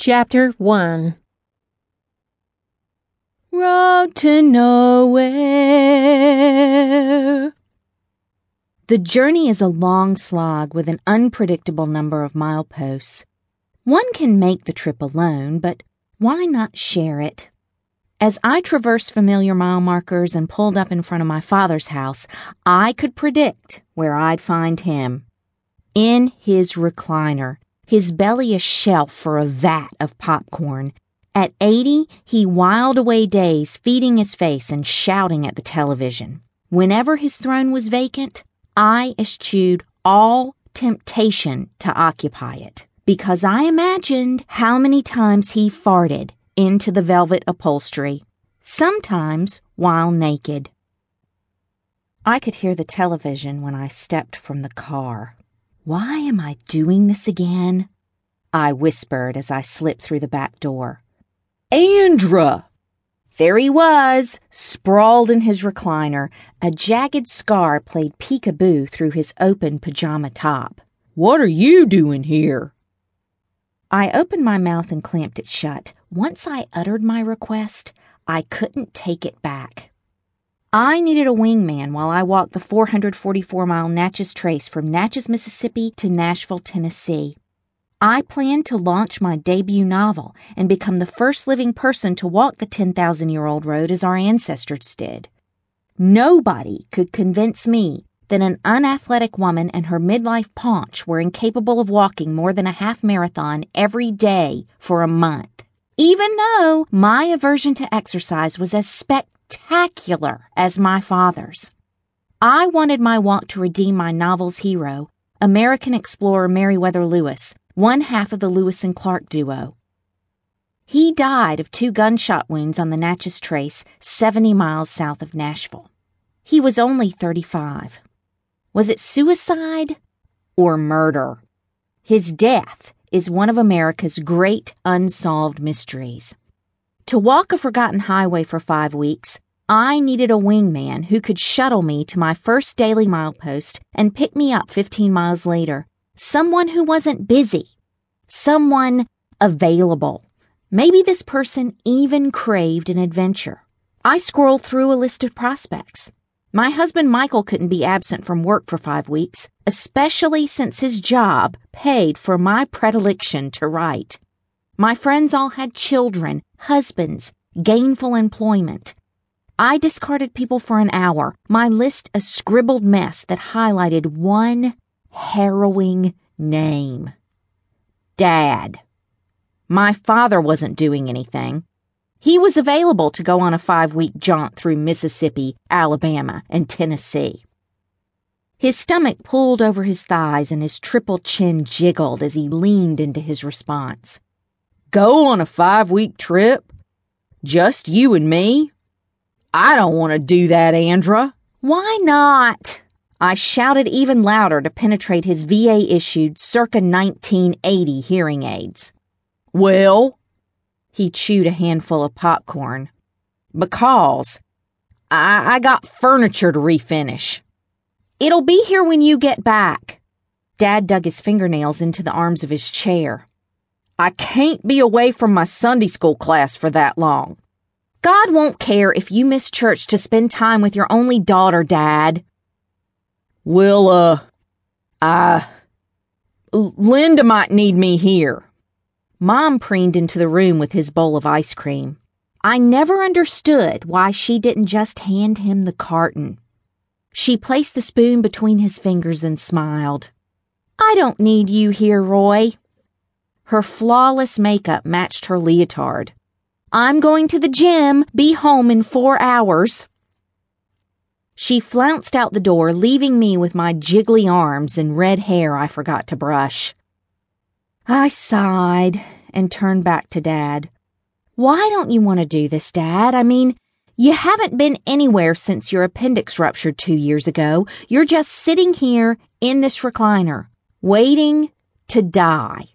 Chapter 1 Road to nowhere. The journey is a long slog with an unpredictable number of mileposts. One can make the trip alone, but why not share it? As I traversed familiar mile markers and pulled up in front of my father's house, I could predict where I'd find him. In his recliner, his belly a shelf for a vat of popcorn. At 80, he whiled away days feeding his face and shouting at the television. Whenever his throne was vacant, I eschewed all temptation to occupy it because I imagined how many times he farted into the velvet upholstery, sometimes while naked. I could hear the television when I stepped from the car. Why am I doing this again? I whispered as I slipped through the back door. Andra! There he was, sprawled in his recliner. A jagged scar played peekaboo through his open pajama top. What are you doing here? I opened my mouth and clamped it shut. Once I uttered my request, I couldn't take it back. I needed a wingman while I walked the 444 mile Natchez Trace from Natchez, Mississippi to Nashville, Tennessee. I planned to launch my debut novel and become the first living person to walk the 10,000 year old road as our ancestors did. Nobody could convince me that an unathletic woman and her midlife paunch were incapable of walking more than a half marathon every day for a month, even though my aversion to exercise was as spectacular spectacular as my father's. I wanted my walk to redeem my novel's hero, American explorer Meriwether Lewis, one half of the Lewis and Clark duo. He died of two gunshot wounds on the Natchez Trace, 70 miles south of Nashville. He was only 35. Was it suicide or murder? His death is one of America's great unsolved mysteries. To walk a forgotten highway for five weeks, I needed a wingman who could shuttle me to my first daily milepost and pick me up 15 miles later. Someone who wasn't busy. Someone available. Maybe this person even craved an adventure. I scrolled through a list of prospects. My husband Michael couldn't be absent from work for five weeks, especially since his job paid for my predilection to write. My friends all had children, husbands, gainful employment. I discarded people for an hour, my list a scribbled mess that highlighted one harrowing name Dad. My father wasn't doing anything. He was available to go on a five week jaunt through Mississippi, Alabama, and Tennessee. His stomach pulled over his thighs and his triple chin jiggled as he leaned into his response. Go on a five week trip? Just you and me? I don't want to do that, Andra. Why not? I shouted even louder to penetrate his VA issued circa 1980 hearing aids. Well, he chewed a handful of popcorn. Because I, I got furniture to refinish. It'll be here when you get back. Dad dug his fingernails into the arms of his chair. I can't be away from my Sunday school class for that long. God won't care if you miss church to spend time with your only daughter, Dad. Well, uh, I. Linda might need me here. Mom preened into the room with his bowl of ice cream. I never understood why she didn't just hand him the carton. She placed the spoon between his fingers and smiled. I don't need you here, Roy. Her flawless makeup matched her leotard. I'm going to the gym, be home in four hours. She flounced out the door, leaving me with my jiggly arms and red hair I forgot to brush. I sighed and turned back to Dad. Why don't you want to do this, Dad? I mean, you haven't been anywhere since your appendix ruptured two years ago. You're just sitting here in this recliner, waiting to die.